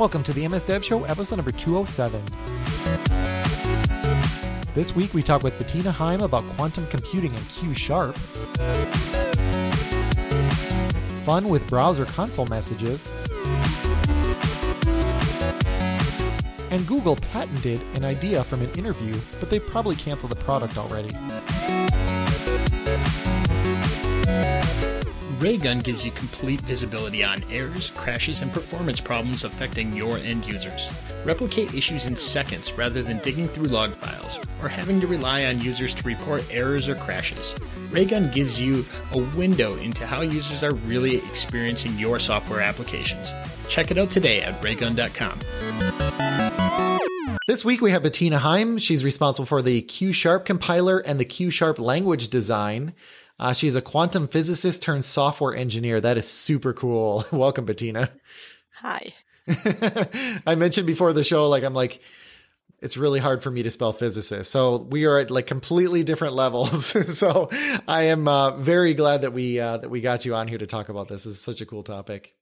Welcome to the MS Dev Show, episode number 207. This week we talk with Bettina Heim about quantum computing and Q Sharp. Fun with browser console messages. And Google patented an idea from an interview, but they probably canceled the product already. Raygun gives you complete visibility on errors, crashes, and performance problems affecting your end users. Replicate issues in seconds rather than digging through log files or having to rely on users to report errors or crashes. Raygun gives you a window into how users are really experiencing your software applications. Check it out today at raygun.com. This week we have Bettina Heim. She's responsible for the Q Sharp compiler and the Q Sharp language design. Uh, she's a quantum physicist turned software engineer. That is super cool. Welcome, Bettina. Hi. I mentioned before the show, like, I'm like, it's really hard for me to spell physicist. So we are at like completely different levels. so I am uh, very glad that we uh, that we got you on here to talk about this. This is such a cool topic.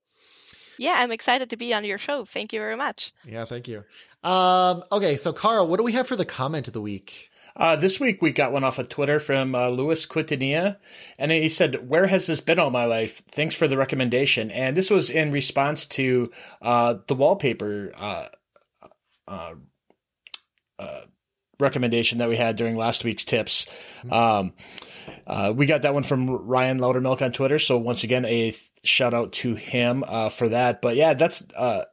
Yeah, I'm excited to be on your show. Thank you very much. Yeah, thank you. Um, okay, so Carl, what do we have for the comment of the week? Uh, this week we got one off of Twitter from uh, Louis Quintanilla, and he said, "Where has this been all my life? Thanks for the recommendation." And this was in response to uh, the wallpaper uh, uh, uh, recommendation that we had during last week's tips. Um, we got that one from Ryan Loudermilk on Twitter. So once again, a th- shout out to him for that. But yeah, that's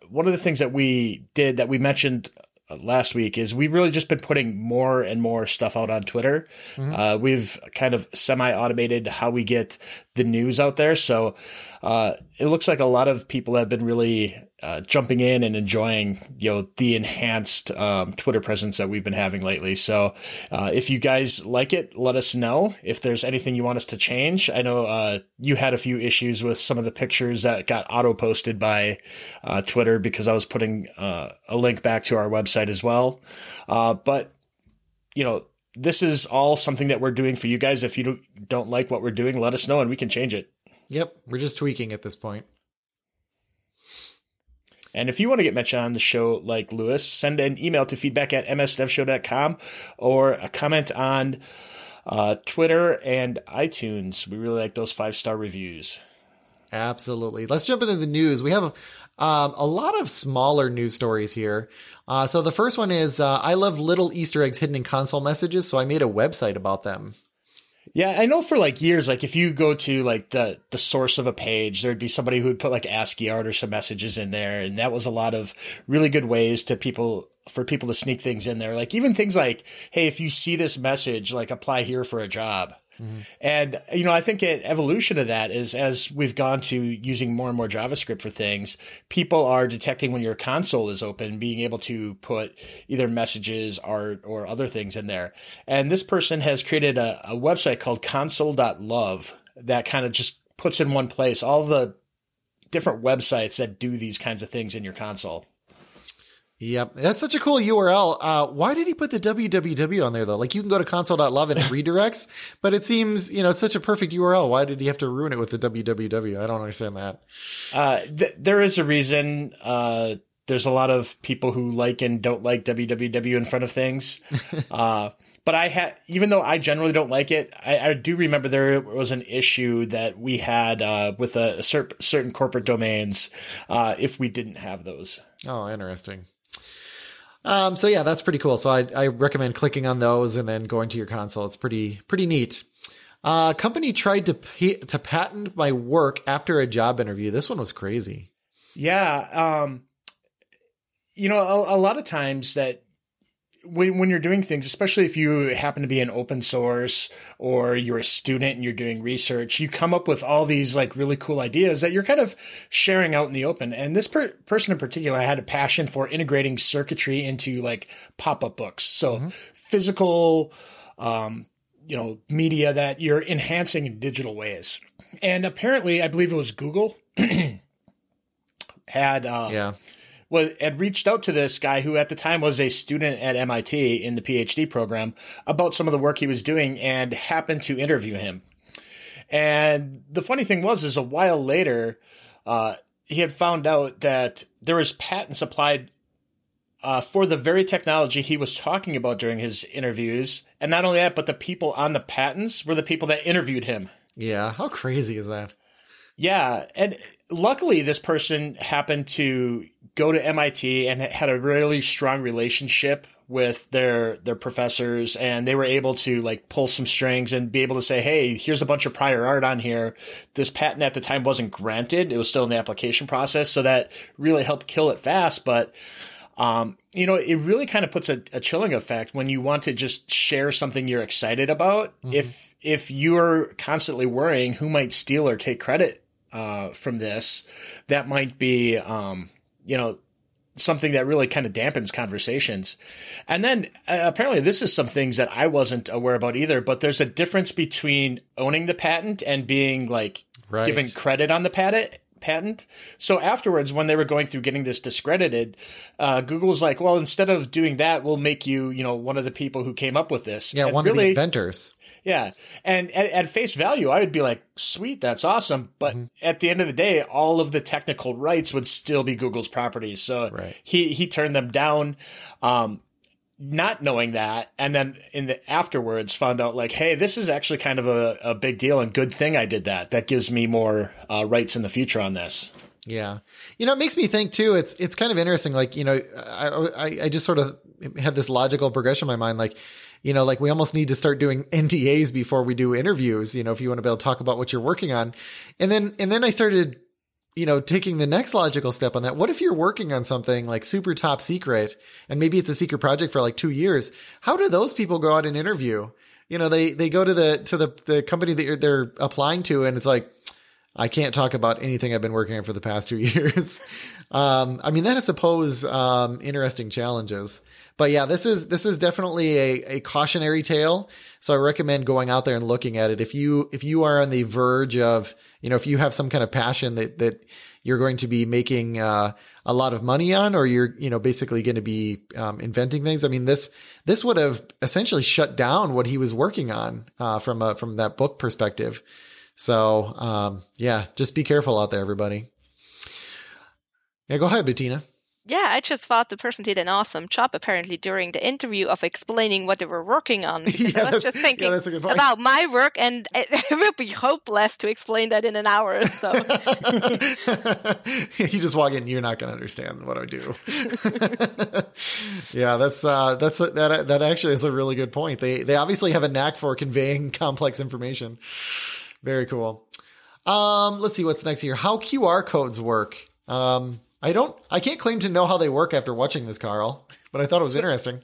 one of the things that we did that we mentioned last week is we've really just been putting more and more stuff out on Twitter. Mm-hmm. Uh, we've kind of semi automated how we get the news out there. So uh, it looks like a lot of people have been really uh, jumping in and enjoying, you know, the enhanced um, Twitter presence that we've been having lately. So uh, if you guys like it, let us know if there's anything you want us to change. I know uh, you had a few issues with some of the pictures that got auto posted by uh, Twitter because I was putting uh, a link back to our website as well. but you know, this is all something that we're doing for you guys. If you don't like what we're doing, let us know and we can change it. Yep, we're just tweaking at this point. And if you want to get mentioned on the show like Lewis, send an email to feedback at msdevshow.com or a comment on uh, Twitter and iTunes. We really like those five star reviews. Absolutely. Let's jump into the news. We have um, a lot of smaller news stories here. Uh, so the first one is uh, I love little Easter eggs hidden in console messages, so I made a website about them. Yeah, I know for like years, like if you go to like the the source of a page, there'd be somebody who would put like ASCII art or some messages in there, and that was a lot of really good ways to people for people to sneak things in there. Like even things like, hey, if you see this message, like apply here for a job. Mm-hmm. And, you know, I think an evolution of that is as we've gone to using more and more JavaScript for things, people are detecting when your console is open, being able to put either messages, art, or other things in there. And this person has created a, a website called console.love that kind of just puts in one place all the different websites that do these kinds of things in your console. Yep. That's such a cool URL. Uh, why did he put the www on there though? Like you can go to console.love and it redirects, but it seems, you know, it's such a perfect URL. Why did he have to ruin it with the www? I don't understand that. Uh, th- there is a reason. Uh, there's a lot of people who like and don't like www in front of things. uh, but I had, even though I generally don't like it, I, I, do remember there was an issue that we had uh, with a, a cer- certain corporate domains uh, if we didn't have those. Oh, interesting. Um, so yeah, that's pretty cool. So I, I recommend clicking on those and then going to your console. It's pretty pretty neat. Uh, company tried to p- to patent my work after a job interview. This one was crazy. Yeah, um, you know, a, a lot of times that when, when you're doing things, especially if you happen to be an open source or you're a student and you're doing research, you come up with all these like really cool ideas that you're kind of sharing out in the open. And this per- person in particular had a passion for integrating circuitry into like pop up books. So mm-hmm. physical, um, you know, media that you're enhancing in digital ways. And apparently, I believe it was Google had, uh, yeah was had reached out to this guy who at the time was a student at MIT in the PhD program about some of the work he was doing and happened to interview him. And the funny thing was, is a while later, uh, he had found out that there was patents applied uh, for the very technology he was talking about during his interviews. And not only that, but the people on the patents were the people that interviewed him. Yeah, how crazy is that? Yeah, and luckily this person happened to go to MIT and had a really strong relationship with their their professors and they were able to like pull some strings and be able to say hey here's a bunch of prior art on here this patent at the time wasn't granted it was still in the application process so that really helped kill it fast but um, you know, it really kind of puts a, a, chilling effect when you want to just share something you're excited about. Mm-hmm. If if you're constantly worrying who might steal or take credit uh, from this, that might be, um, you know, something that really kind of dampens conversations. And then uh, apparently this is some things that I wasn't aware about either, but there's a difference between owning the patent and being like right. given credit on the patent patent. So afterwards, when they were going through getting this discredited, uh, Google was like, "Well, instead of doing that, we'll make you, you know, one of the people who came up with this." Yeah, and one really, of the inventors. Yeah, and at, at, face value, I would be like, "Sweet, that's awesome." But mm-hmm. at the end of the day, all of the technical rights would still be Google's property. So right. he he turned them down. Um, not knowing that and then in the afterwards found out like hey this is actually kind of a, a big deal and good thing i did that that gives me more uh, rights in the future on this yeah you know it makes me think too it's it's kind of interesting like you know i i, I just sort of had this logical progression in my mind like you know like we almost need to start doing ndas before we do interviews you know if you want to be able to talk about what you're working on and then and then i started you know, taking the next logical step on that, what if you're working on something like super top secret and maybe it's a secret project for like two years? How do those people go out and interview? You know, they, they go to the, to the, the company that they're applying to and it's like, I can't talk about anything I've been working on for the past two years. um, I mean, that I suppose, um, interesting challenges. But yeah, this is this is definitely a, a cautionary tale. So I recommend going out there and looking at it. If you if you are on the verge of, you know, if you have some kind of passion that that you're going to be making uh, a lot of money on, or you're you know basically going to be um, inventing things. I mean this this would have essentially shut down what he was working on uh, from a, from that book perspective. So um, yeah, just be careful out there, everybody. Yeah, go ahead, Bettina yeah, I just thought the person did an awesome job apparently during the interview of explaining what they were working on. Yeah, I was just thinking yeah, about my work, and it, it, would be hopeless to explain that in an hour. So you just walk in, you're not going to understand what I do. yeah, that's uh, that's that that actually is a really good point. They they obviously have a knack for conveying complex information. Very cool. Um, let's see what's next here. How QR codes work. Um, I don't, I can't claim to know how they work after watching this, Carl, but I thought it was interesting.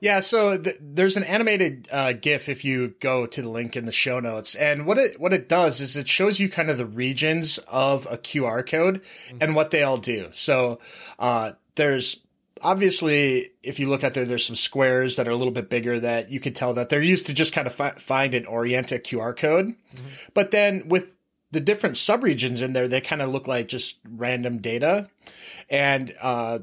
Yeah, so th- there's an animated uh, GIF if you go to the link in the show notes, and what it what it does is it shows you kind of the regions of a QR code mm-hmm. and what they all do. So uh, there's obviously, if you look at there, there's some squares that are a little bit bigger that you could tell that they're used to just kind of fi- find and orient a QR code. Mm-hmm. But then with the different subregions in there, they kind of look like just random data. And uh,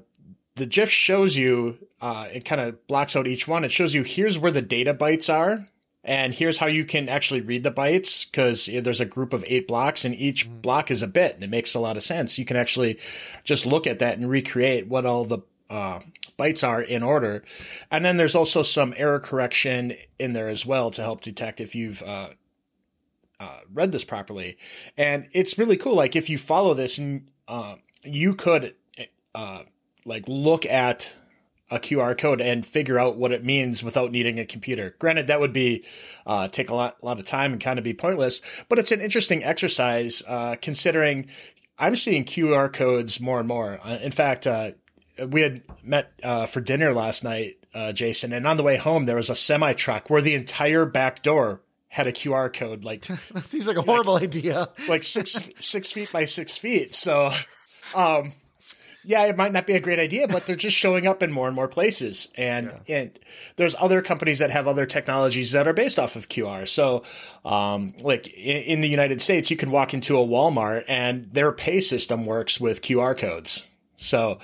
the GIF shows you, uh, it kind of blocks out each one. It shows you here's where the data bytes are. And here's how you can actually read the bytes because there's a group of eight blocks and each mm. block is a bit and it makes a lot of sense. You can actually just look at that and recreate what all the uh, bytes are in order. And then there's also some error correction in there as well to help detect if you've uh, uh, read this properly. And it's really cool. Like if you follow this, uh, you could uh, like look at a QR code and figure out what it means without needing a computer. Granted, that would be uh, take a lot, lot of time and kind of be pointless, but it's an interesting exercise uh, considering I'm seeing QR codes more and more. Uh, in fact, uh, we had met uh, for dinner last night, uh, Jason, and on the way home there was a semi truck where the entire back door had a QR code. Like that seems like a horrible like, idea. like six six feet by six feet. So, um, yeah, it might not be a great idea, but they're just showing up in more and more places. And yeah. and there's other companies that have other technologies that are based off of QR. So, um, like in, in the United States, you can walk into a Walmart and their pay system works with QR codes. So,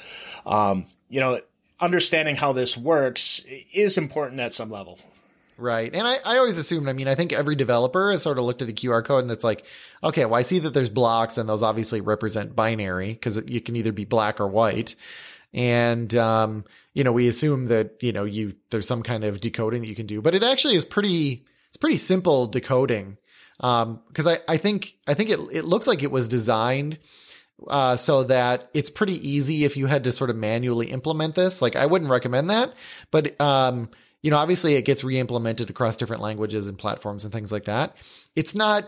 um, you know, understanding how this works is important at some level. Right. And I, I always assumed, I mean, I think every developer has sort of looked at the QR code and it's like, okay, well, I see that there's blocks and those obviously represent binary because you can either be black or white. And, um, you know, we assume that, you know, you, there's some kind of decoding that you can do, but it actually is pretty, it's pretty simple decoding. Um, cause I, I think, I think it, it looks like it was designed, uh, so that it's pretty easy if you had to sort of manually implement this. Like I wouldn't recommend that, but, um, you know, obviously it gets re-implemented across different languages and platforms and things like that. It's not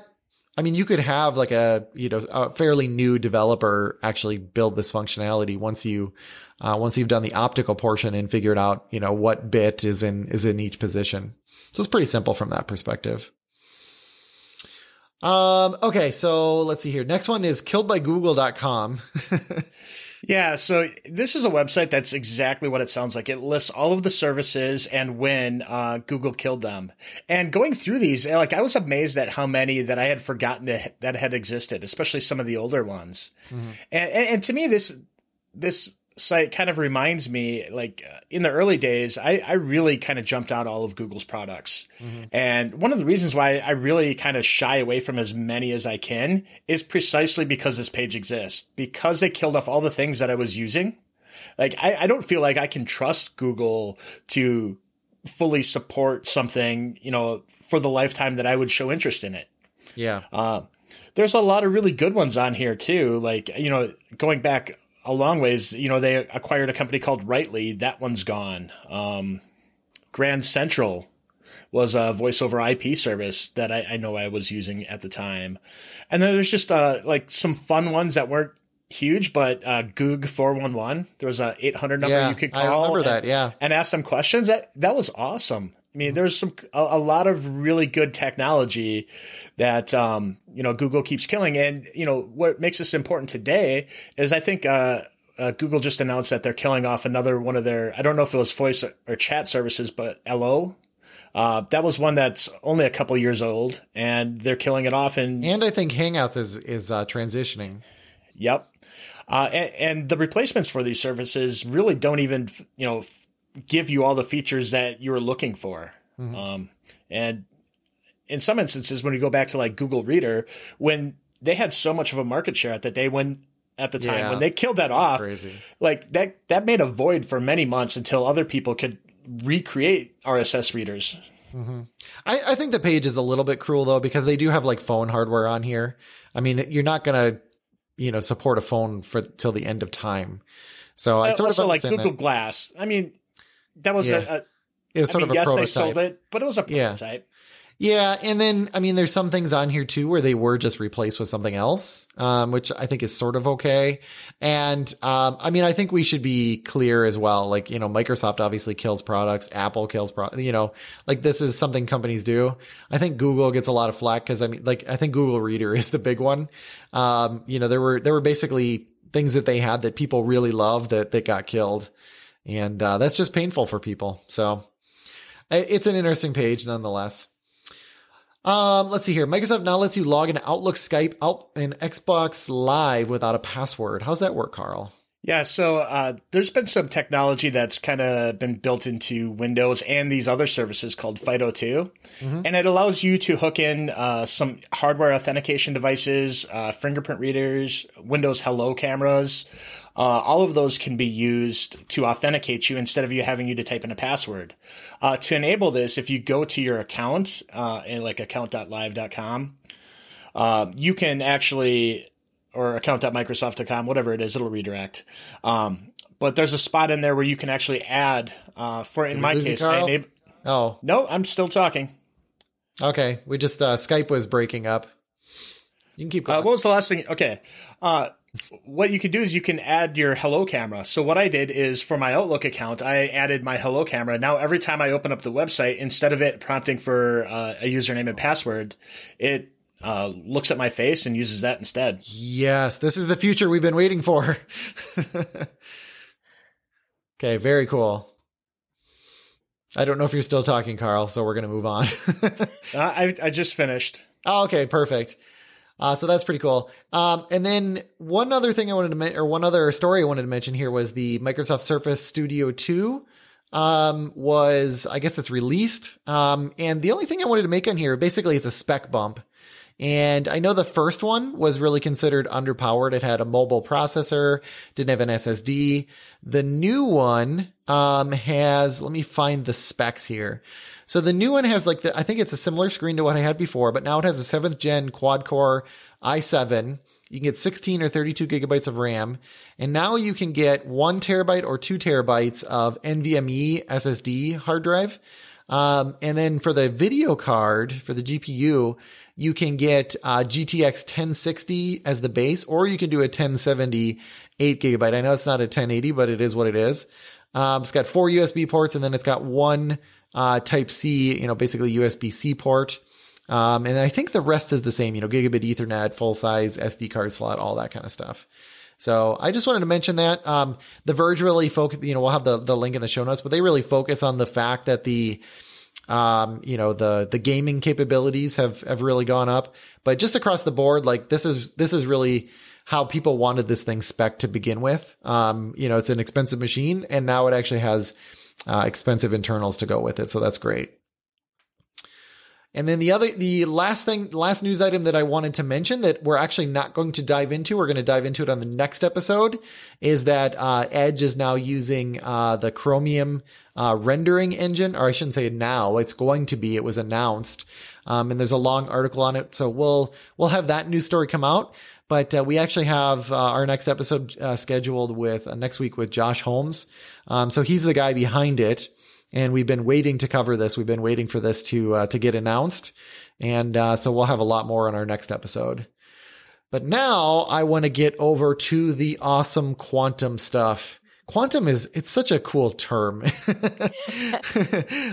I mean, you could have like a, you know, a fairly new developer actually build this functionality once you, uh, once you've done the optical portion and figured out, you know, what bit is in, is in each position. So it's pretty simple from that perspective. Um, okay. So let's see here. Next one is killedbygoogle.com. Yeah, so this is a website that's exactly what it sounds like. It lists all of the services and when uh, Google killed them. And going through these, like I was amazed at how many that I had forgotten that, that had existed, especially some of the older ones. Mm-hmm. And, and, and to me, this this site kind of reminds me like uh, in the early days i, I really kind of jumped out all of google's products. Mm-hmm. and one of the reasons why i really kind of shy away from as many as i can is precisely because this page exists. Because they killed off all the things that i was using. Like i, I don't feel like i can trust google to fully support something you know for the lifetime that i would show interest in it. Yeah. Uh, there's a lot of really good ones on here too. Like you know going back a long ways. You know, they acquired a company called Writely. That one's gone. Um, Grand Central was a voice over IP service that I, I, know I was using at the time. And then there's just uh, like some fun ones that weren't huge, but uh, Goog 411, there was a 800 number yeah, you could call. I remember and, that, yeah. And ask some questions. That, that was awesome. I mean, there's some a, a, lot of really good technology that um, you know Google keeps killing, and you know what makes this important today is I think uh, uh, Google just announced that they're killing off another one of their I don't know if it was voice or chat services, but Allo. Uh, that was one that's only a couple years old, and they're killing it off. And and I think Hangouts is is uh, transitioning. Yep. Uh, and, and, the replacements for these services really don't even, you know, give you all the features that you were looking for. Mm-hmm. Um, and in some instances, when you go back to like Google Reader, when they had so much of a market share at the day when at the time yeah, when they killed that off, crazy. like that that made a void for many months until other people could recreate RSS readers. Mm-hmm. I, I think the page is a little bit cruel though because they do have like phone hardware on here. I mean, you're not gonna, you know, support a phone for till the end of time. So I uh, sort also of like Google that. Glass. I mean, that was yeah. a, a. It was sort I mean, of a yes, prototype. they sold it, but it was a prototype. Yeah, and then I mean, there's some things on here too where they were just replaced with something else, um, which I think is sort of okay. And um, I mean, I think we should be clear as well. Like you know, Microsoft obviously kills products, Apple kills products. You know, like this is something companies do. I think Google gets a lot of flack because I mean, like I think Google Reader is the big one. Um, you know, there were there were basically things that they had that people really loved that that got killed and uh, that's just painful for people. So it's an interesting page nonetheless. Um, let's see here. Microsoft now lets you log in Outlook, Skype, out and Xbox Live without a password. How's that work, Carl? Yeah, so uh, there's been some technology that's kind of been built into Windows and these other services called FIDO2. Mm-hmm. And it allows you to hook in uh, some hardware authentication devices, uh, fingerprint readers, Windows Hello cameras, uh, all of those can be used to authenticate you instead of you having you to type in a password. Uh, to enable this, if you go to your account, uh, in like account.live.com, uh, you can actually, or account.microsoft.com, whatever it is, it'll redirect. Um, but there's a spot in there where you can actually add, uh, for in my case, I enable. Oh. No, I'm still talking. Okay. We just, uh, Skype was breaking up. You can keep going. Uh, what was the last thing? Okay. Uh, what you can do is you can add your hello camera. So what I did is for my Outlook account, I added my hello camera. Now every time I open up the website, instead of it prompting for uh, a username and password, it uh, looks at my face and uses that instead. Yes, this is the future we've been waiting for. okay, very cool. I don't know if you're still talking, Carl, so we're going to move on. I, I just finished. Oh, okay, perfect. Uh, so that's pretty cool. Um, and then one other thing I wanted to mention, or one other story I wanted to mention here was the Microsoft Surface Studio 2. um, was, I guess it's released. Um, and the only thing I wanted to make on here, basically it's a spec bump. And I know the first one was really considered underpowered. It had a mobile processor, didn't have an SSD. The new one, um, has, let me find the specs here. So the new one has like the, I think it's a similar screen to what I had before, but now it has a seventh gen quad core i7 you can get 16 or 32 gigabytes of RAM. And now you can get one terabyte or two terabytes of NVMe SSD hard drive. Um, and then for the video card, for the GPU, you can get uh, GTX 1060 as the base, or you can do a 1070 8 gigabyte. I know it's not a 1080, but it is what it is. Um, it's got four USB ports, and then it's got one uh, Type C, you know, basically USB C port. Um, and I think the rest is the same, you know, gigabit ethernet, full size SD card slot, all that kind of stuff. So I just wanted to mention that. Um, the Verge really focus, you know, we'll have the, the link in the show notes, but they really focus on the fact that the, um, you know, the, the gaming capabilities have, have really gone up, but just across the board, like this is, this is really how people wanted this thing spec to begin with. Um, you know, it's an expensive machine and now it actually has, uh, expensive internals to go with it. So that's great. And then the other, the last thing, last news item that I wanted to mention that we're actually not going to dive into, we're going to dive into it on the next episode, is that uh, Edge is now using uh, the Chromium uh, rendering engine, or I shouldn't say now, it's going to be. It was announced, um, and there's a long article on it, so we'll we'll have that news story come out. But uh, we actually have uh, our next episode uh, scheduled with next week with Josh Holmes. Um, so he's the guy behind it and we've been waiting to cover this. We've been waiting for this to uh, to get announced, and uh, so we'll have a lot more on our next episode. But now I want to get over to the awesome quantum stuff. Quantum is it's such a cool term. yeah,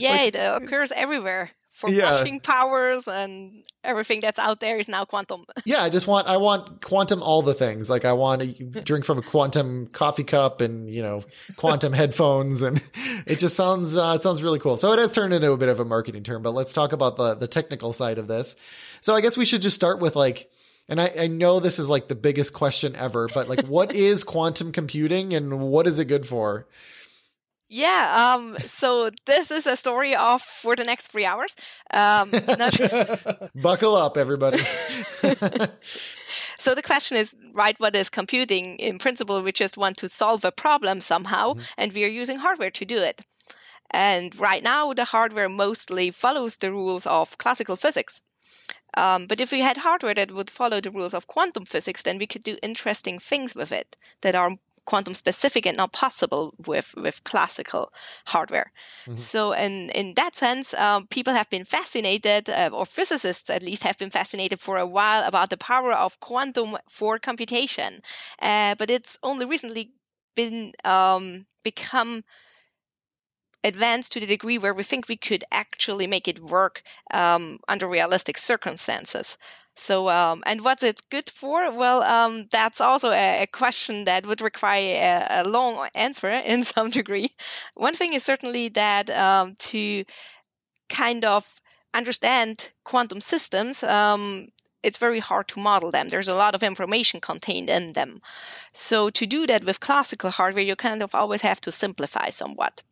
like, it occurs everywhere for yeah. powers and everything that's out there is now quantum. yeah, I just want I want quantum all the things. Like I want to drink from a quantum coffee cup and you know quantum headphones, and it just sounds uh, it sounds really cool. So it has turned into a bit of a marketing term. But let's talk about the the technical side of this. So I guess we should just start with like. And I, I know this is like the biggest question ever, but like, what is quantum computing and what is it good for? Yeah, um, so this is a story of for the next three hours. Um. Buckle up, everybody. so the question is, right, what is computing? In principle, we just want to solve a problem somehow, mm-hmm. and we are using hardware to do it. And right now, the hardware mostly follows the rules of classical physics. Um, but if we had hardware that would follow the rules of quantum physics, then we could do interesting things with it that are quantum specific and not possible with with classical hardware. Mm-hmm. So, in in that sense, um, people have been fascinated, uh, or physicists at least have been fascinated for a while about the power of quantum for computation. Uh, but it's only recently been um, become advanced to the degree where we think we could actually make it work um, under realistic circumstances. So, um, and what's it good for? Well, um, that's also a, a, question that would require a, a, long answer in some degree. One thing is certainly that um, to kind of understand quantum systems, um, it's very hard to model them. There's a lot of information contained in them. So, to do that with classical hardware, you kind of always have to simplify somewhat.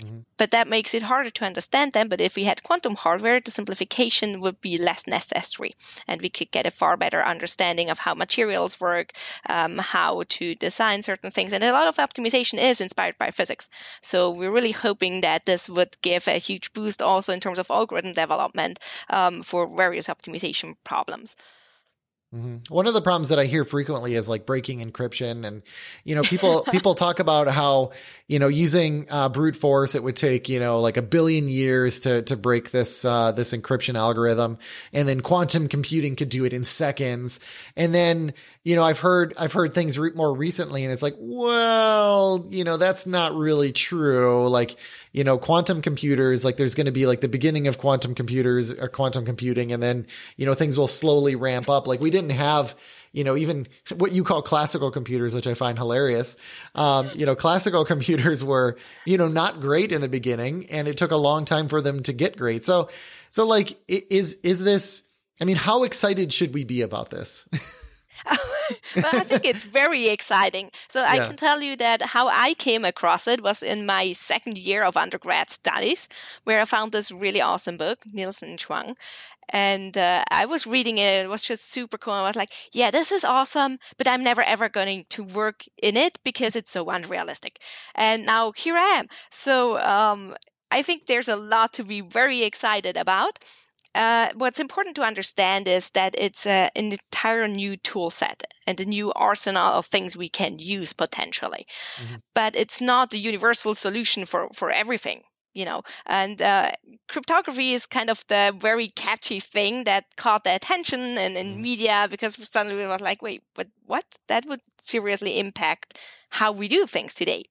Mm-hmm. But that makes it harder to understand them. But if we had quantum hardware, the simplification would be less necessary, and we could get a far better understanding of how materials work, um, how to design certain things. And a lot of optimization is inspired by physics. So we're really hoping that this would give a huge boost also in terms of algorithm development um, for various optimization problems. Mm-hmm. One of the problems that I hear frequently is like breaking encryption, and you know, people people talk about how you know using uh, brute force it would take you know like a billion years to to break this uh, this encryption algorithm, and then quantum computing could do it in seconds, and then you know I've heard I've heard things re- more recently, and it's like, well, you know, that's not really true, like you know, quantum computers, like there's going to be like the beginning of quantum computers or quantum computing, and then, you know, things will slowly ramp up. Like we didn't have, you know, even what you call classical computers, which I find hilarious. Um, you know, classical computers were, you know, not great in the beginning and it took a long time for them to get great. So, so like, is, is this, I mean, how excited should we be about this? but I think it's very exciting. So yeah. I can tell you that how I came across it was in my second year of undergrad studies, where I found this really awesome book, Nielsen Chuang. And uh, I was reading it. It was just super cool. I was like, yeah, this is awesome, but I'm never ever going to work in it because it's so unrealistic. And now here I am. So um, I think there's a lot to be very excited about. Uh, what's important to understand is that it's an entire new tool set and a new arsenal of things we can use potentially. Mm-hmm. But it's not a universal solution for, for everything, you know. And uh, cryptography is kind of the very catchy thing that caught the attention in, in mm-hmm. media because suddenly it was like, wait, but what? That would seriously impact how we do things today.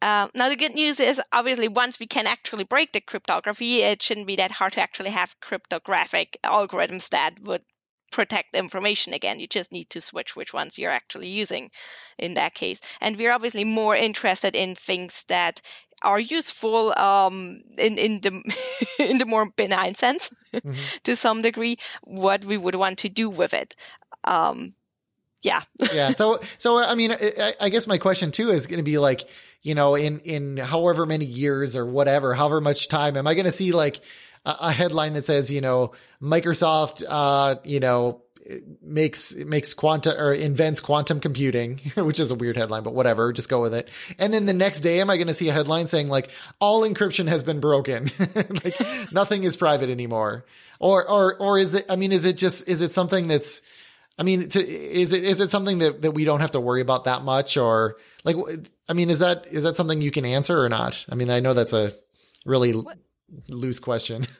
Uh, now, the good news is obviously once we can actually break the cryptography, it shouldn't be that hard to actually have cryptographic algorithms that would protect the information again. You just need to switch which ones you're actually using in that case. And we're obviously more interested in things that are useful um, in in the in the more benign sense mm-hmm. to some degree. What we would want to do with it. Um, yeah. yeah. So so I mean, I, I guess my question too is going to be like you know, in, in however many years or whatever, however much time, am I going to see like a, a, headline that says, you know, Microsoft, uh, you know, makes makes quantum or invents quantum computing, which is a weird headline, but whatever, just go with it. And then the next day, am I going to see a headline saying like all encryption has been broken, like nothing is private anymore, or or or is it? I mean, is it just is it something that's I mean, to, is it is it something that, that we don't have to worry about that much, or like, I mean, is that is that something you can answer or not? I mean, I know that's a really what? loose question.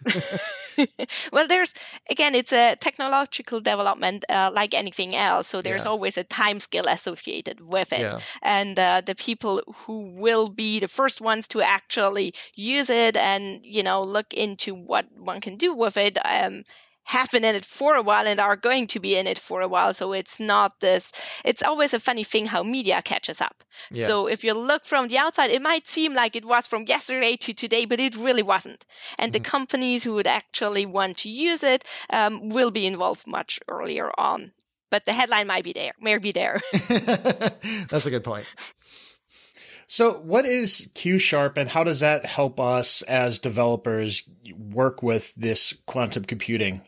well, there's again, it's a technological development uh, like anything else, so there's yeah. always a time scale associated with it, yeah. and uh, the people who will be the first ones to actually use it and you know look into what one can do with it. Um, have been in it for a while and are going to be in it for a while. So it's not this, it's always a funny thing how media catches up. Yeah. So if you look from the outside, it might seem like it was from yesterday to today, but it really wasn't. And mm-hmm. the companies who would actually want to use it um, will be involved much earlier on. But the headline might be there, may be there. That's a good point. So, what is Q Sharp and how does that help us as developers work with this quantum computing?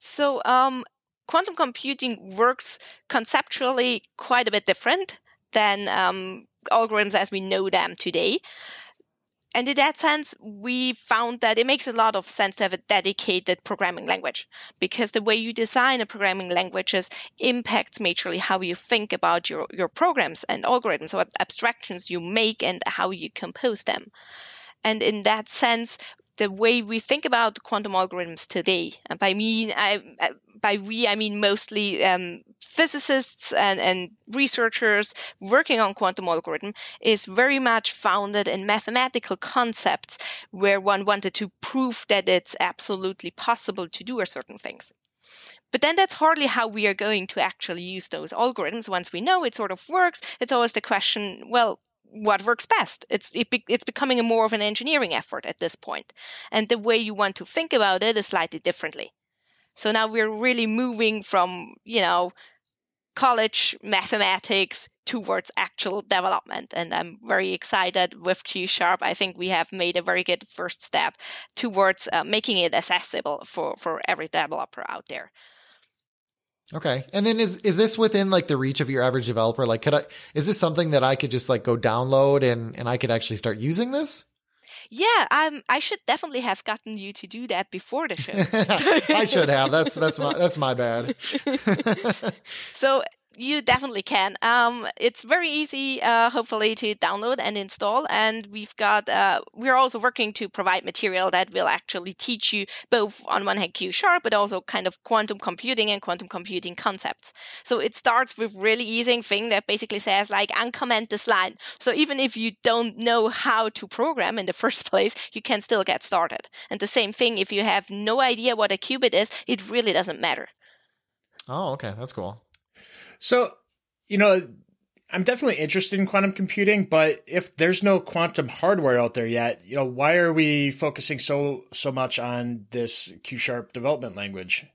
So, um, quantum computing works conceptually quite a bit different than um, algorithms as we know them today. And in that sense, we found that it makes a lot of sense to have a dedicated programming language because the way you design a programming languages impacts majorly how you think about your, your programs and algorithms, what abstractions you make and how you compose them. And in that sense, the way we think about quantum algorithms today. And by me, I, by we, I mean mostly um, physicists and, and researchers working on quantum algorithm is very much founded in mathematical concepts where one wanted to prove that it's absolutely possible to do a certain things. But then that's hardly how we are going to actually use those algorithms. Once we know it sort of works, it's always the question, well, what works best. It's it be, it's becoming more of an engineering effort at this point, and the way you want to think about it is slightly differently. So now we're really moving from you know college mathematics towards actual development, and I'm very excited with Q Sharp. I think we have made a very good first step towards uh, making it accessible for for every developer out there. Okay. And then is is this within like the reach of your average developer? Like could I is this something that I could just like go download and and I could actually start using this? Yeah, um, I should definitely have gotten you to do that before the show. I should have. That's that's my that's my bad. so you definitely can. Um, it's very easy, uh, hopefully, to download and install. And we've got, uh, we're also working to provide material that will actually teach you both on one hand Q sharp, but also kind of quantum computing and quantum computing concepts. So it starts with really easy thing that basically says like uncomment this line. So even if you don't know how to program in the first place, you can still get started. And the same thing if you have no idea what a qubit is, it really doesn't matter. Oh, okay, that's cool. So, you know, I'm definitely interested in quantum computing, but if there's no quantum hardware out there yet, you know, why are we focusing so so much on this Q sharp development language?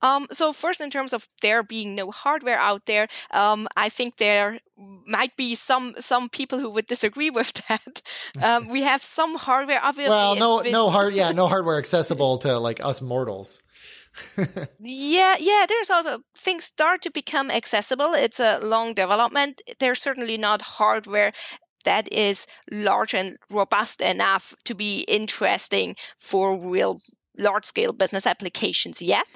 Um, so first, in terms of there being no hardware out there, um, I think there might be some some people who would disagree with that. Um, we have some hardware, obviously. Well, no, no hard, yeah, no hardware accessible to like us mortals. yeah, yeah. There's also things start to become accessible. It's a long development. There's certainly not hardware that is large and robust enough to be interesting for real large scale business applications yet.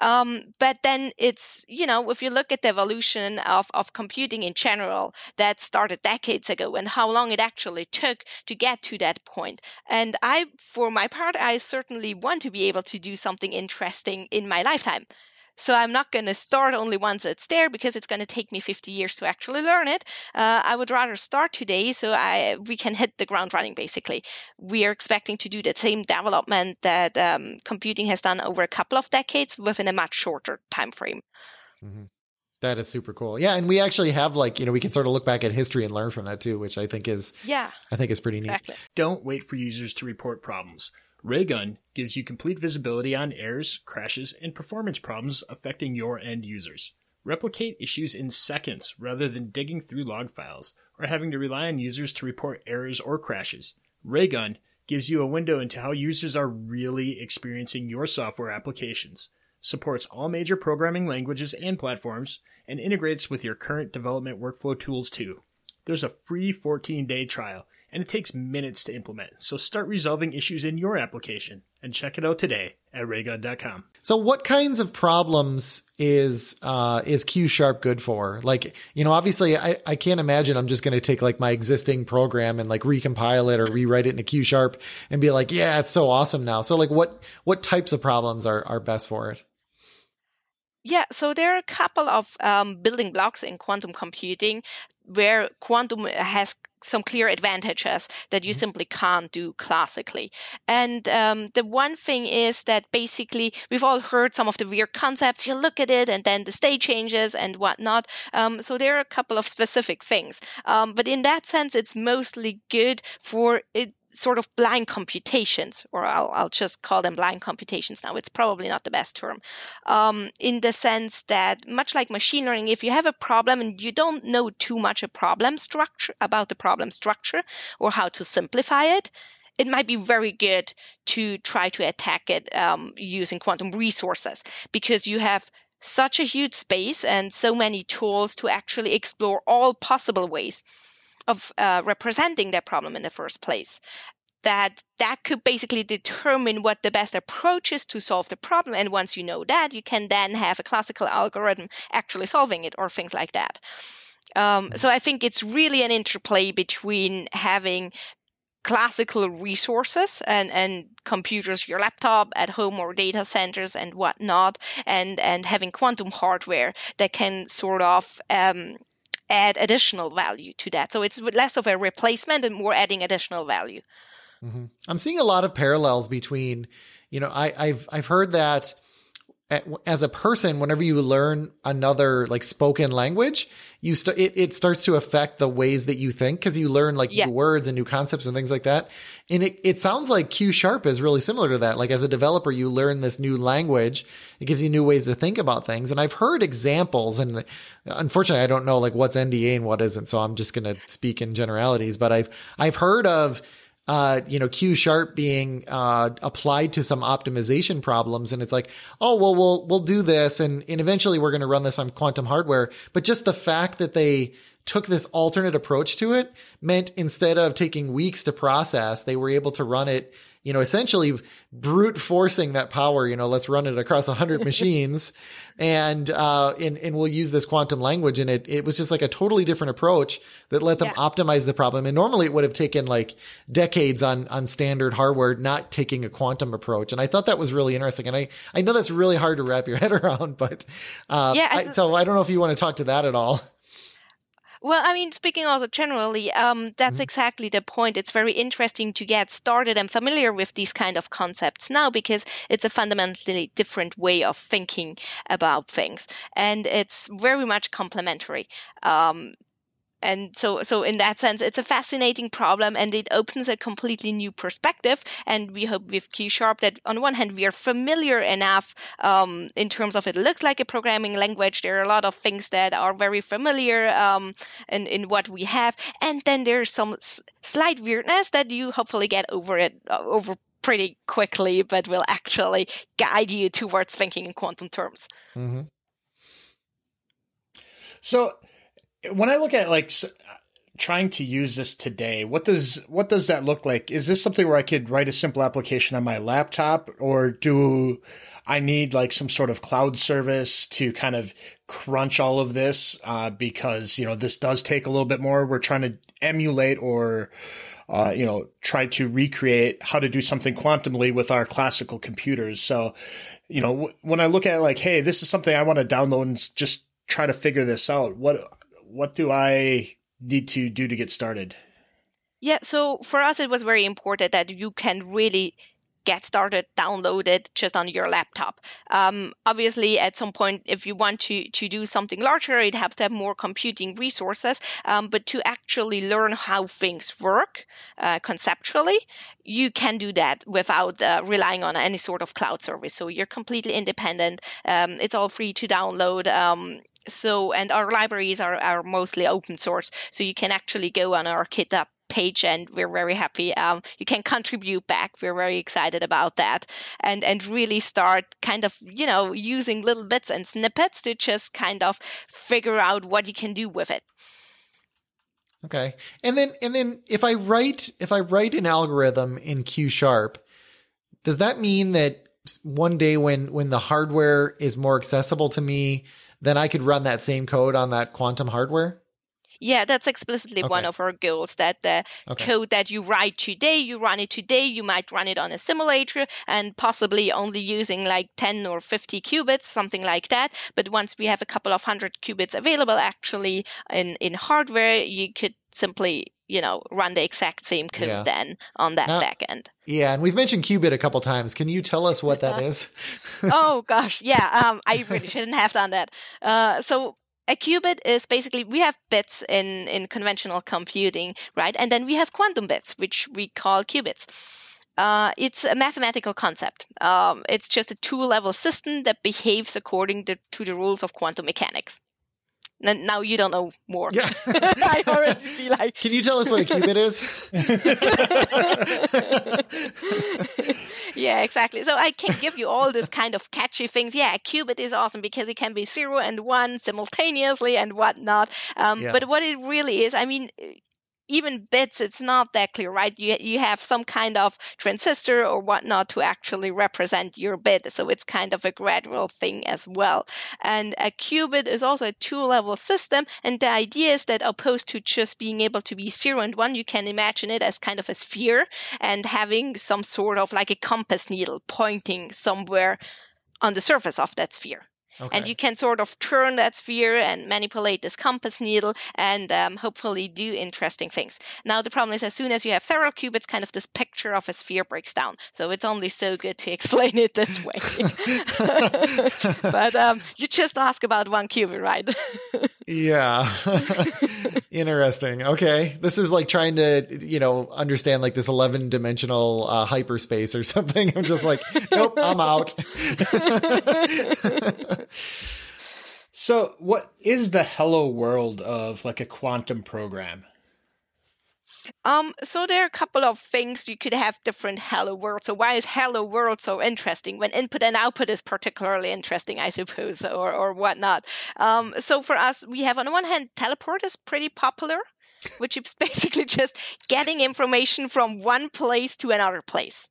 Um, but then it's, you know, if you look at the evolution of, of computing in general, that started decades ago and how long it actually took to get to that point. And I, for my part, I certainly want to be able to do something interesting in my lifetime. So I'm not going to start only once it's there because it's going to take me 50 years to actually learn it. Uh, I would rather start today so I we can hit the ground running. Basically, we are expecting to do the same development that um, computing has done over a couple of decades within a much shorter time frame. Mm-hmm. That is super cool. Yeah, and we actually have like, you know, we can sort of look back at history and learn from that too, which I think is Yeah. I think is pretty neat. Exactly. Don't wait for users to report problems. Raygun gives you complete visibility on errors, crashes, and performance problems affecting your end users. Replicate issues in seconds rather than digging through log files or having to rely on users to report errors or crashes. Raygun gives you a window into how users are really experiencing your software applications, supports all major programming languages and platforms, and integrates with your current development workflow tools too. There's a free 14 day trial and it takes minutes to implement. So start resolving issues in your application and check it out today at raygun.com. So what kinds of problems is uh, is Q sharp good for? Like, you know, obviously I, I can't imagine I'm just going to take like my existing program and like recompile it or rewrite it in a Q sharp and be like, yeah, it's so awesome now. So like what what types of problems are are best for it? Yeah, so there are a couple of um, building blocks in quantum computing where quantum has some clear advantages that you mm-hmm. simply can't do classically. And um, the one thing is that basically we've all heard some of the weird concepts. You look at it and then the state changes and whatnot. Um, so there are a couple of specific things. Um, but in that sense, it's mostly good for it sort of blind computations, or I'll, I'll, just call them blind computations now. It's probably not the best term, um, in the sense that much like machine learning, if you have a problem and you don't know too much a problem structure about the problem structure or how to simplify it, it might be very good to try to attack it um, using quantum resources because you have such a huge space and so many tools to actually explore all possible ways of uh, representing that problem in the first place. That that could basically determine what the best approach is to solve the problem and once you know that you can then have a classical algorithm actually solving it or things like that. Um, so i think it's really an interplay between having classical resources and, and computers, your laptop at home or data centers and whatnot, and, and having quantum hardware that can sort of um, add additional value to that. So it's less of a replacement and more adding additional value. Mm-hmm. I'm seeing a lot of parallels between, you know, I, I've I've heard that as a person, whenever you learn another like spoken language, you start it, it starts to affect the ways that you think because you learn like yeah. new words and new concepts and things like that. And it, it sounds like Q sharp is really similar to that. Like as a developer, you learn this new language. It gives you new ways to think about things. And I've heard examples and unfortunately, I don't know like what's NDA and what isn't. So I'm just going to speak in generalities, but I've, I've heard of uh, you know, Q sharp being uh, applied to some optimization problems. And it's like, oh, well, we'll, we'll do this. And, and eventually we're going to run this on quantum hardware. But just the fact that they took this alternate approach to it meant instead of taking weeks to process, they were able to run it you know, essentially brute forcing that power, you know, let's run it across a hundred machines and, uh, and, and we'll use this quantum language. And it, it was just like a totally different approach that let them yeah. optimize the problem. And normally it would have taken like decades on, on standard hardware, not taking a quantum approach. And I thought that was really interesting. And I, I know that's really hard to wrap your head around, but, uh, yeah, I, so I don't know if you want to talk to that at all. Well, I mean, speaking also generally, um, that's mm-hmm. exactly the point. It's very interesting to get started and familiar with these kind of concepts now because it's a fundamentally different way of thinking about things, and it's very much complementary. Um, and so so in that sense it's a fascinating problem and it opens a completely new perspective. And we hope with q sharp that on one hand we are familiar enough um, in terms of it looks like a programming language. There are a lot of things that are very familiar um, in, in what we have. And then there's some s- slight weirdness that you hopefully get over it uh, over pretty quickly but will actually guide you towards thinking in quantum terms. Mm-hmm. so when I look at like trying to use this today, what does what does that look like? Is this something where I could write a simple application on my laptop, or do I need like some sort of cloud service to kind of crunch all of this? Uh, because you know this does take a little bit more. We're trying to emulate or uh, you know, try to recreate how to do something quantumly with our classical computers. So, you know, w- when I look at like, hey, this is something I want to download and just try to figure this out. What what do I need to do to get started? Yeah, so for us, it was very important that you can really get started, download it just on your laptop. Um, obviously, at some point, if you want to, to do something larger, it helps to have more computing resources. Um, but to actually learn how things work uh, conceptually, you can do that without uh, relying on any sort of cloud service. So you're completely independent. Um, it's all free to download. So and our libraries are, are mostly open source so you can actually go on our github page and we're very happy. Um, you can contribute back. We're very excited about that. And and really start kind of you know using little bits and snippets to just kind of figure out what you can do with it. Okay. And then and then if i write if i write an algorithm in q sharp does that mean that one day when when the hardware is more accessible to me then I could run that same code on that quantum hardware? Yeah, that's explicitly okay. one of our goals that the okay. code that you write today, you run it today, you might run it on a simulator and possibly only using like 10 or 50 qubits, something like that. But once we have a couple of hundred qubits available actually in, in hardware, you could simply you know run the exact same code yeah. then on that now, backend. Yeah, and we've mentioned qubit a couple times. Can you tell us what that is? oh gosh, yeah. Um, I really shouldn't have done that. Uh, so a qubit is basically we have bits in in conventional computing, right? And then we have quantum bits, which we call qubits. Uh, it's a mathematical concept. Um, it's just a two-level system that behaves according to, to the rules of quantum mechanics now you don't know more. Yeah. I already feel like. Can you tell us what a qubit is? yeah, exactly. So I can give you all this kind of catchy things. Yeah, a qubit is awesome because it can be zero and one simultaneously and whatnot. Um, yeah. But what it really is, I mean, even bits, it's not that clear, right? You, you have some kind of transistor or whatnot to actually represent your bit. So it's kind of a gradual thing as well. And a qubit is also a two level system. And the idea is that opposed to just being able to be zero and one, you can imagine it as kind of a sphere and having some sort of like a compass needle pointing somewhere on the surface of that sphere. Okay. And you can sort of turn that sphere and manipulate this compass needle and um, hopefully do interesting things. Now, the problem is, as soon as you have several qubits, kind of this picture of a sphere breaks down. So it's only so good to explain it this way. but um, you just ask about one qubit, right? yeah. Interesting. Okay. This is like trying to, you know, understand like this 11 dimensional uh, hyperspace or something. I'm just like, nope, I'm out. So, what is the hello world of like a quantum program? Um, so there are a couple of things you could have different hello world. So why is hello world so interesting when input and output is particularly interesting, I suppose, or or whatnot. Um, so for us, we have on the one hand teleport is pretty popular, which is basically just getting information from one place to another place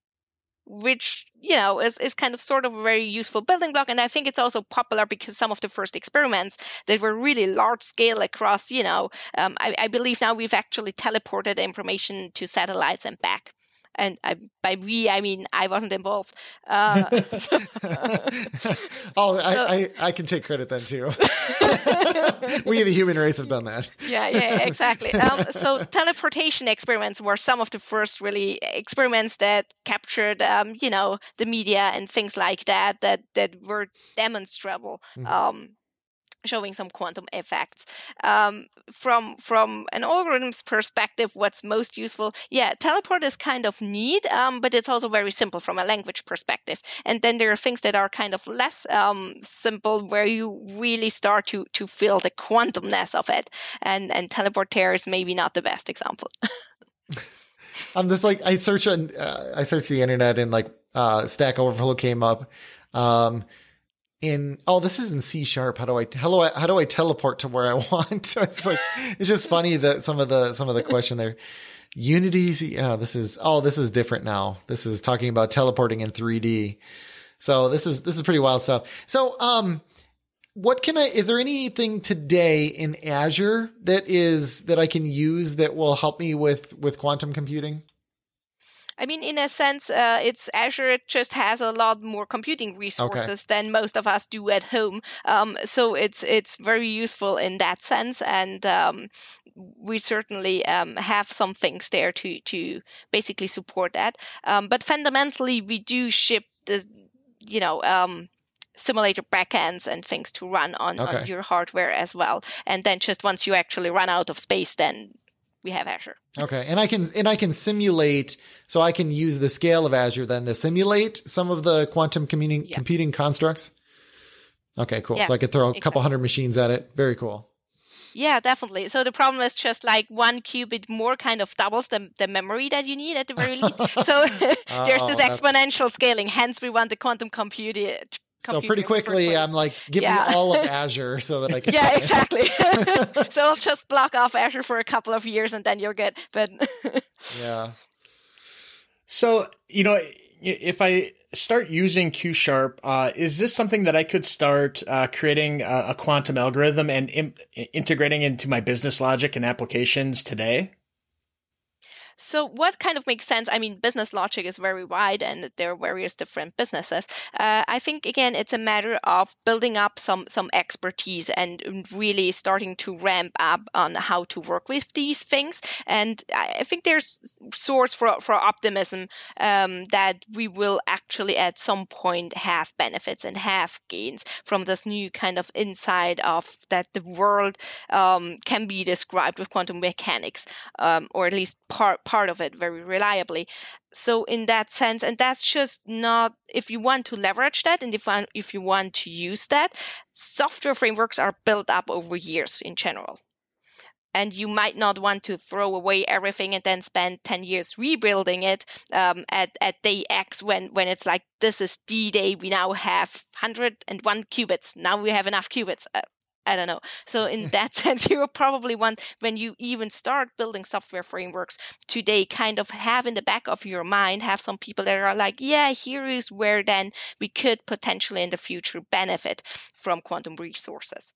which you know is, is kind of sort of a very useful building block. And i think it's also popular because some of the first experiments that were really large scale across you know um, I, I believe now we've actually teleported information to satellites and back and I, by we I mean I wasn't involved. Uh, oh, I, so, I, I can take credit then too. we, the human race, have done that. yeah, yeah, exactly. Um, so teleportation experiments were some of the first really experiments that captured, um, you know, the media and things like that that that were demonstrable. Mm-hmm. Um, showing some quantum effects. Um, from from an algorithm's perspective, what's most useful? Yeah, teleport is kind of neat, um, but it's also very simple from a language perspective. And then there are things that are kind of less um, simple, where you really start to to feel the quantumness of it. And and teleport is maybe not the best example. I'm just like I search on uh, I searched the internet and like uh, Stack Overflow came up. Um, in oh this is in C sharp. How do I I how do I teleport to where I want? it's like it's just funny that some of the some of the question there. Unity, yeah, this is oh this is different now. This is talking about teleporting in 3D. So this is this is pretty wild stuff. So um what can I is there anything today in Azure that is that I can use that will help me with with quantum computing? I mean, in a sense, uh, it's Azure just has a lot more computing resources okay. than most of us do at home. Um, so it's it's very useful in that sense, and um, we certainly um, have some things there to to basically support that. Um, but fundamentally, we do ship the you know um, simulator backends and things to run on, okay. on, your hardware as well. And then just once you actually run out of space, then we have Azure. Okay, and I can and I can simulate, so I can use the scale of Azure then to simulate some of the quantum computing yeah. computing constructs. Okay, cool. Yes, so I could throw a exactly. couple hundred machines at it. Very cool. Yeah, definitely. So the problem is just like one qubit more kind of doubles the, the memory that you need at the very least. so there's this oh, exponential scaling. Hence, we want the quantum computing so pretty quickly, I'm like, give yeah. me all of Azure so that I can. yeah, exactly. so I'll just block off Azure for a couple of years and then you're good. But yeah. So you know, if I start using Q Sharp, uh, is this something that I could start uh, creating a, a, quantum algorithm and Im- integrating into my business logic and applications today? So, what kind of makes sense? I mean, business logic is very wide and there are various different businesses. Uh, I think, again, it's a matter of building up some, some expertise and really starting to ramp up on how to work with these things. And I think there's source for, for optimism um, that we will actually at some point have benefits and have gains from this new kind of insight of that the world um, can be described with quantum mechanics, um, or at least part part of it very reliably. So in that sense, and that's just not if you want to leverage that and if if you want to use that, software frameworks are built up over years in general. And you might not want to throw away everything and then spend 10 years rebuilding it um, at, at day X when, when it's like, this is D Day. We now have 101 qubits. Now we have enough qubits. Uh, I don't know. So in that sense, you will probably want when you even start building software frameworks today, kind of have in the back of your mind, have some people that are like, yeah, here is where then we could potentially in the future benefit from quantum resources.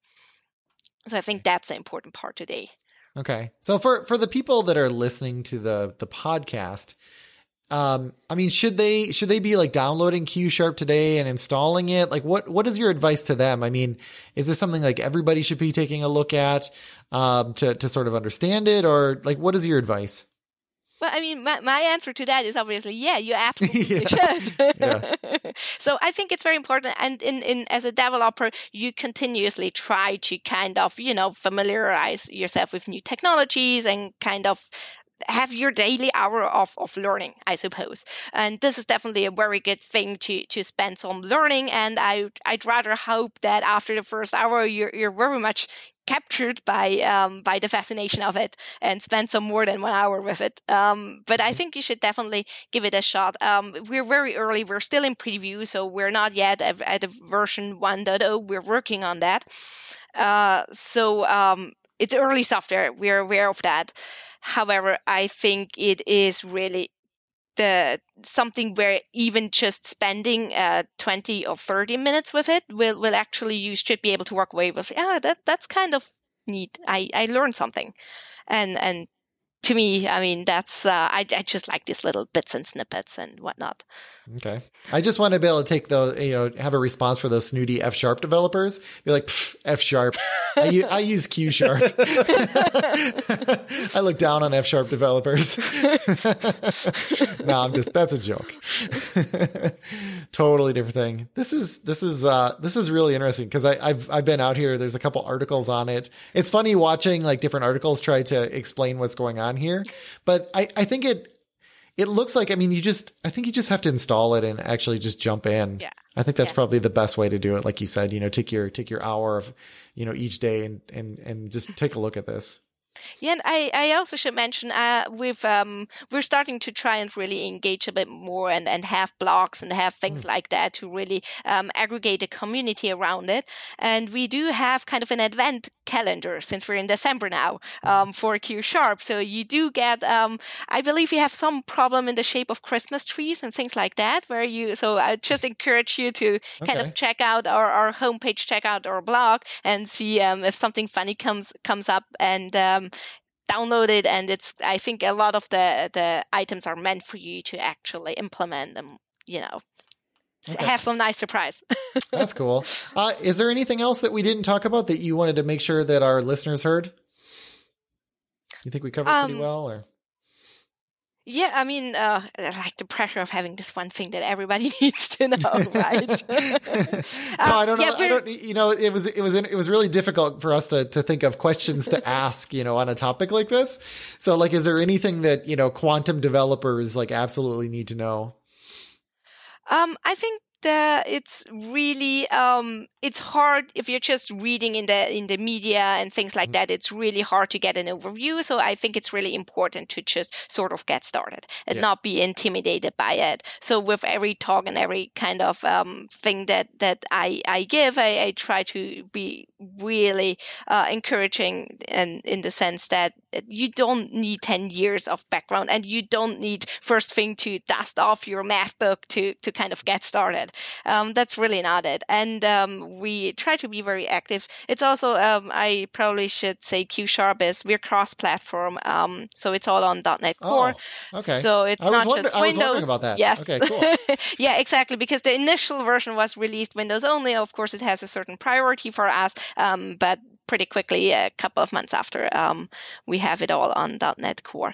So I think that's an important part today. Okay. So for for the people that are listening to the the podcast, um, I mean, should they should they be like downloading Q Sharp today and installing it? Like, what what is your advice to them? I mean, is this something like everybody should be taking a look at um, to to sort of understand it, or like, what is your advice? Well, I mean, my, my answer to that is obviously, yeah, you absolutely should. yeah. so I think it's very important. And in, in as a developer, you continuously try to kind of, you know, familiarize yourself with new technologies and kind of have your daily hour of, of learning, I suppose. And this is definitely a very good thing to, to spend some learning. And I, I'd rather hope that after the first hour, you're, you're very much captured by um, by the fascination of it and spend some more than one hour with it. Um, but I think you should definitely give it a shot. Um, we're very early. We're still in preview, so we're not yet at, at version 1.0. We're working on that. Uh, so um, it's early software. We're aware of that. However, I think it is really the something where even just spending uh, 20 or 30 minutes with it will, will actually you should be able to walk away with yeah that that's kind of neat. I i learned something. And and to me, I mean, that's uh, I, I just like these little bits and snippets and whatnot. Okay, I just want to be able to take those, you know, have a response for those snooty F sharp developers. Be like F sharp. I, use, use Q sharp. I look down on F sharp developers. no, I'm just that's a joke. totally different thing. This is this is uh this is really interesting because I've I've been out here. There's a couple articles on it. It's funny watching like different articles try to explain what's going on here, but I I think it it looks like I mean you just I think you just have to install it and actually just jump in. Yeah. I think that's yeah. probably the best way to do it. Like you said, you know, take your take your hour of, you know, each day and and and just take a look at this. Yeah, and I, I also should mention uh, we've um, we're starting to try and really engage a bit more and, and have blogs and have things mm. like that to really um, aggregate a community around it. And we do have kind of an advent calendar since we're in December now um, for Q Sharp. So you do get, um, I believe you have some problem in the shape of Christmas trees and things like that, where you. So I just encourage you to okay. kind of check out our, our homepage, check out our blog, and see um, if something funny comes comes up and um, download it and it's i think a lot of the the items are meant for you to actually implement them you know. Okay. have some nice surprise. That's cool. Uh, is there anything else that we didn't talk about that you wanted to make sure that our listeners heard? You think we covered um, pretty well or yeah, I mean, uh, like the pressure of having this one thing that everybody needs to know, right? no, I don't know. Yeah, I don't. You know, it was it was it was really difficult for us to to think of questions to ask, you know, on a topic like this. So, like, is there anything that you know quantum developers like absolutely need to know? Um, I think the it's really um, it's hard if you're just reading in the in the media and things like mm-hmm. that it's really hard to get an overview so i think it's really important to just sort of get started and yeah. not be intimidated by it so with every talk and every kind of um, thing that that i i give I, I try to be really uh, encouraging and in the sense that you don't need 10 years of background and you don't need first thing to dust off your math book to to kind of get started. Um, that's really not it. And um, we try to be very active. It's also um, i probably should say q sharp is we're cross platform um, so it's all on. net core. oh, okay. So it's not wonder- just windows I was wondering about that. Yes. Okay cool. Yeah exactly because the initial version was released windows only. Of course it has a certain priority for us um, but pretty quickly, a couple of months after, um, we have it all on .NET Core.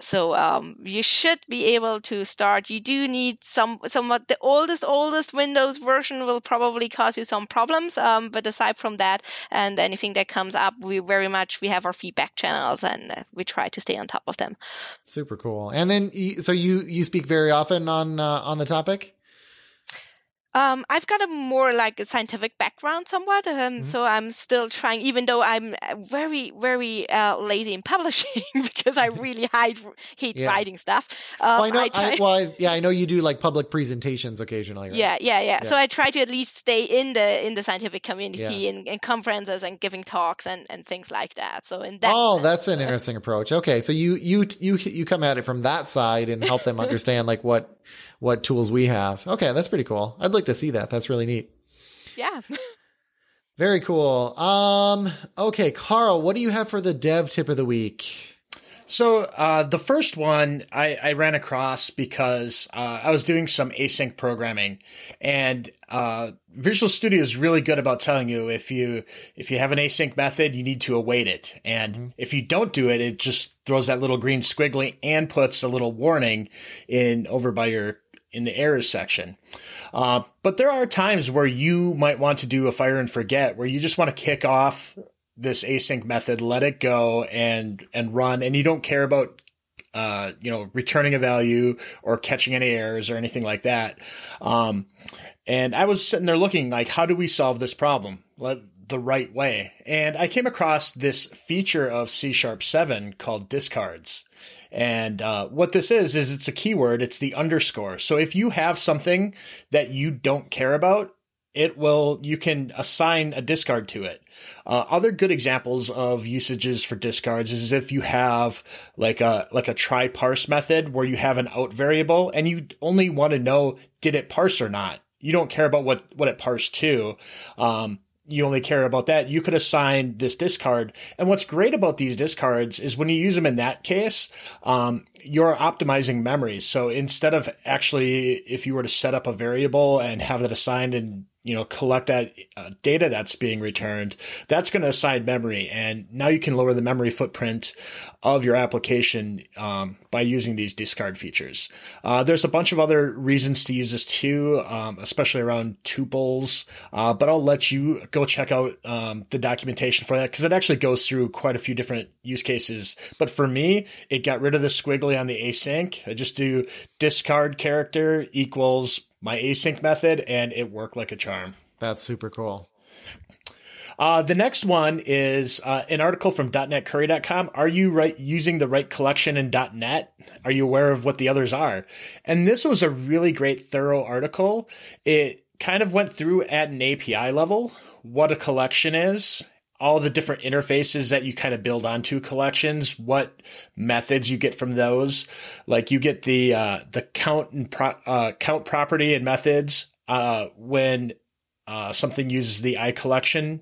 So um, you should be able to start. You do need some somewhat the oldest oldest Windows version will probably cause you some problems. Um, but aside from that, and anything that comes up, we very much we have our feedback channels and uh, we try to stay on top of them. Super cool. And then so you you speak very often on uh, on the topic. Um, I've got a more like a scientific background somewhat, um, mm-hmm. so I'm still trying, even though I'm uh, very, very uh, lazy in publishing because I really hide, hate yeah. writing stuff. Um, well, I know, I try- I, well, I, yeah, I know you do like public presentations occasionally. Right? Yeah, yeah, yeah, yeah, So I try to at least stay in the in the scientific community yeah. in, conferences and giving talks and, and things like that. So in that, oh, that's an interesting approach. Okay, so you you you you come at it from that side and help them understand like what what tools we have. Okay, that's pretty cool. I'd like to see that. That's really neat. Yeah. Very cool. Um, okay, Carl, what do you have for the dev tip of the week? So uh, the first one I, I ran across because uh, I was doing some async programming, and uh, Visual Studio is really good about telling you if you if you have an async method, you need to await it, and mm-hmm. if you don't do it, it just throws that little green squiggly and puts a little warning in over by your in the errors section. Uh, but there are times where you might want to do a fire and forget, where you just want to kick off this async method, let it go and and run, and you don't care about uh, you know returning a value or catching any errors or anything like that. Um, and I was sitting there looking like, how do we solve this problem the right way? And I came across this feature of C Sharp 7 called discards. And uh, what this is, is it's a keyword, it's the underscore. So if you have something that you don't care about, it will, you can assign a discard to it. Uh, other good examples of usages for discards is if you have like a, like a try parse method where you have an out variable and you only want to know, did it parse or not? You don't care about what, what it parsed to. Um, you only care about that, you could assign this discard. And what's great about these discards is when you use them in that case, um, you're optimizing memory. So instead of actually, if you were to set up a variable and have that assigned and you know, collect that uh, data that's being returned, that's going to assign memory. And now you can lower the memory footprint of your application um, by using these discard features. Uh, there's a bunch of other reasons to use this too, um, especially around tuples. Uh, but I'll let you go check out um, the documentation for that because it actually goes through quite a few different use cases. But for me, it got rid of the squiggly on the async. I just do discard character equals my async method, and it worked like a charm. That's super cool. Uh, the next one is uh, an article from .NETcurry.com. Are you right using the right collection in .NET? Are you aware of what the others are? And this was a really great, thorough article. It kind of went through at an API level what a collection is all the different interfaces that you kind of build onto collections, what methods you get from those. Like you get the uh, the count and pro- uh, count property and methods uh, when uh, something uses the iCollection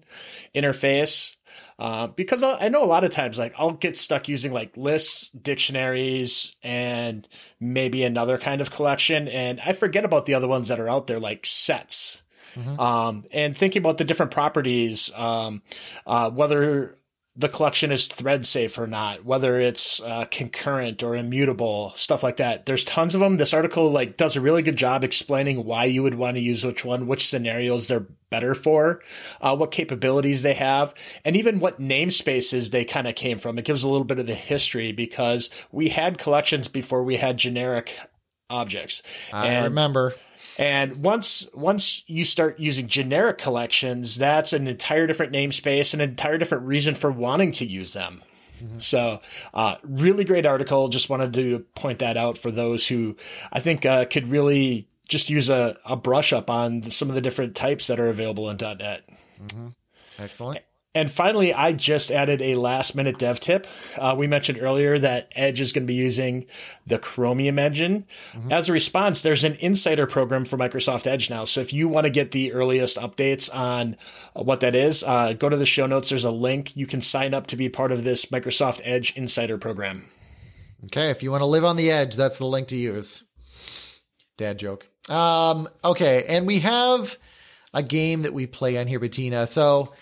interface. Uh, because I know a lot of times, like I'll get stuck using like lists, dictionaries, and maybe another kind of collection, and I forget about the other ones that are out there, like sets Mm-hmm. Um, and thinking about the different properties, um, uh, whether the collection is thread safe or not, whether it's uh, concurrent or immutable, stuff like that. There's tons of them. This article like does a really good job explaining why you would want to use which one, which scenarios they're better for, uh, what capabilities they have, and even what namespaces they kind of came from. It gives a little bit of the history because we had collections before we had generic objects. I and, remember. And once once you start using generic collections, that's an entire different namespace, an entire different reason for wanting to use them. Mm-hmm. So, uh, really great article. Just wanted to point that out for those who I think uh, could really just use a, a brush up on some of the different types that are available in .NET. Mm-hmm. Excellent. And finally, I just added a last minute dev tip. Uh, we mentioned earlier that Edge is going to be using the Chromium engine. Mm-hmm. As a response, there's an insider program for Microsoft Edge now. So if you want to get the earliest updates on what that is, uh, go to the show notes. There's a link. You can sign up to be part of this Microsoft Edge insider program. Okay. If you want to live on the edge, that's the link to use. Dad joke. Um, okay. And we have a game that we play on here, Bettina. So,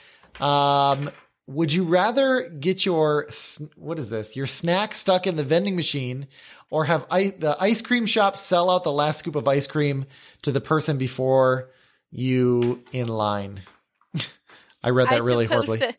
um, would you rather get your what is this? Your snack stuck in the vending machine, or have the ice cream shop sell out the last scoop of ice cream to the person before you in line? I read that I really horribly. To-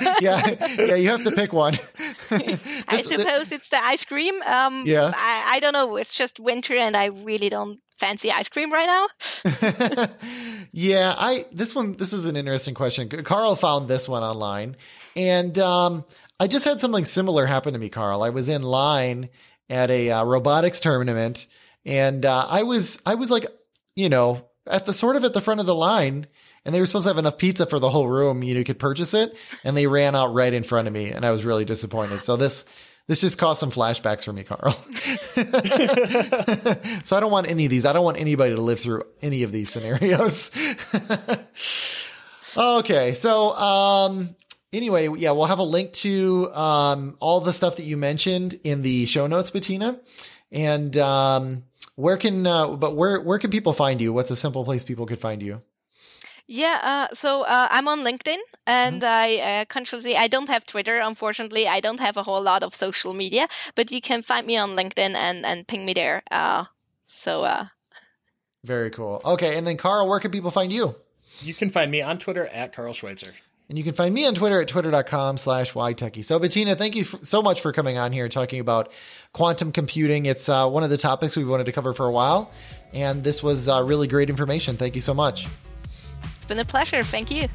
yeah, yeah, you have to pick one. I suppose it's the ice cream. Um, yeah, I, I don't know. It's just winter, and I really don't fancy ice cream right now. yeah, I this one this is an interesting question. Carl found this one online, and um, I just had something similar happen to me. Carl, I was in line at a uh, robotics tournament, and uh, I was I was like, you know, at the sort of at the front of the line and they were supposed to have enough pizza for the whole room. You know, you could purchase it, and they ran out right in front of me, and I was really disappointed. So this this just caused some flashbacks for me, Carl. so I don't want any of these. I don't want anybody to live through any of these scenarios. okay, so um, anyway, yeah, we'll have a link to um, all the stuff that you mentioned in the show notes, Bettina, and um, where can uh, but where where can people find you? What's a simple place people could find you? Yeah, uh, so uh, I'm on LinkedIn, and mm-hmm. I uh, consciously I don't have Twitter, unfortunately. I don't have a whole lot of social media, but you can find me on LinkedIn and and ping me there. Uh, so. Uh, Very cool. Okay, and then Carl, where can people find you? You can find me on Twitter at Carl Schweitzer. And you can find me on Twitter at twitter.com slash ytechie. So Bettina, thank you so much for coming on here and talking about quantum computing. It's uh, one of the topics we've wanted to cover for a while. And this was uh, really great information. Thank you so much been a pleasure. Thank you.